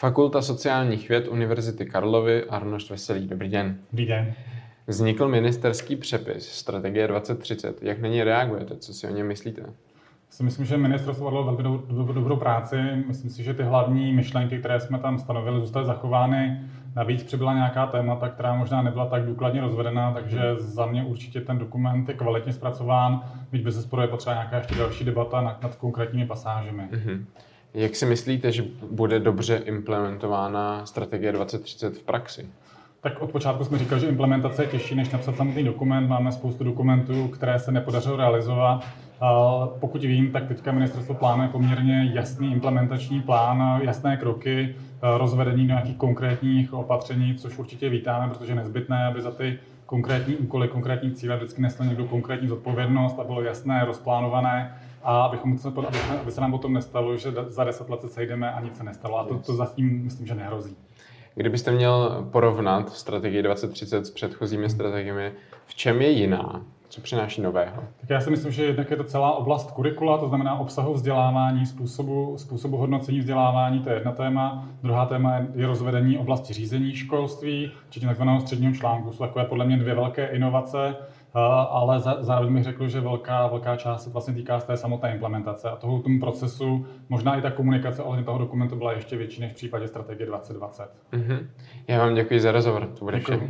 Fakulta sociálních věd Univerzity Karlovy, Arnošt Veselý. Dobrý den. Dobrý den. Vznikl ministerský přepis Strategie 2030. Jak na něj reagujete? Co si o něm myslíte? Si myslím, že ministerstvo odvedlo velmi do, do, dobrou práci. Myslím si, že ty hlavní myšlenky, které jsme tam stanovili, zůstaly zachovány. Navíc přibyla nějaká témata, která možná nebyla tak důkladně rozvedená, takže za mě určitě ten dokument je kvalitně zpracován, byť bez zesporu je potřeba nějaká ještě další debata nad, nad konkrétními pasážemi. Mm-hmm. Jak si myslíte, že bude dobře implementována strategie 2030 v praxi? Tak od počátku jsme říkali, že implementace je těžší, než napsat samotný dokument. Máme spoustu dokumentů, které se nepodařilo realizovat. Pokud vím, tak teďka ministerstvo plánuje poměrně jasný implementační plán, jasné kroky, rozvedení do nějakých konkrétních opatření, což určitě vítáme, protože je nezbytné, aby za ty konkrétní úkoly, konkrétní cíle vždycky nesl někdo konkrétní zodpovědnost a bylo jasné, rozplánované a abychom se, aby, aby se nám potom nestalo, že za deset let se sejdeme a nic se nestalo. A to, to zatím myslím, že nehrozí. Kdybyste měl porovnat strategii 2030 s předchozími strategiemi, v čem je jiná? Co přináší nového? Tak já si myslím, že jednak je to celá oblast kurikula, to znamená obsahu vzdělávání, způsobu, způsobu hodnocení vzdělávání, to je jedna téma. Druhá téma je rozvedení oblasti řízení školství, včetně takzvaného středního článku. Jsou takové podle mě dvě velké inovace, ale zároveň bych řekl, že velká, velká část se vlastně týká z té samotné implementace a toho tomu procesu. Možná i ta komunikace ohledně toho dokumentu byla ještě větší než v případě strategie 2020. Mm-hmm. Já vám děkuji za rozhovor. To bude všechno.